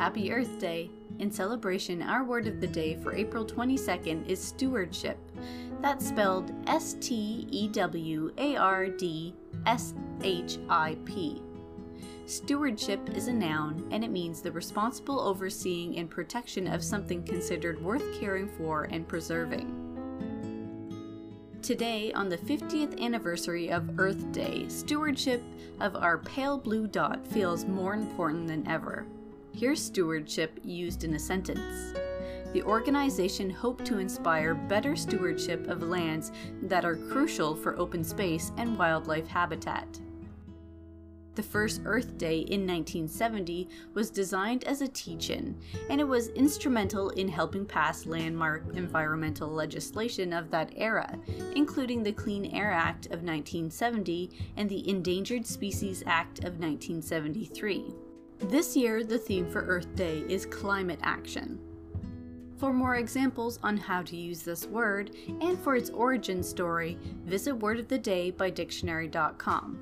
Happy Earth Day! In celebration, our word of the day for April 22nd is stewardship. That's spelled S T E W A R D S H I P. Stewardship is a noun and it means the responsible overseeing and protection of something considered worth caring for and preserving. Today, on the 50th anniversary of Earth Day, stewardship of our pale blue dot feels more important than ever. Here's stewardship used in a sentence. The organization hoped to inspire better stewardship of lands that are crucial for open space and wildlife habitat. The first Earth Day in 1970 was designed as a teach in, and it was instrumental in helping pass landmark environmental legislation of that era, including the Clean Air Act of 1970 and the Endangered Species Act of 1973. This year, the theme for Earth Day is climate action. For more examples on how to use this word and for its origin story, visit Word of the Day by Dictionary.com.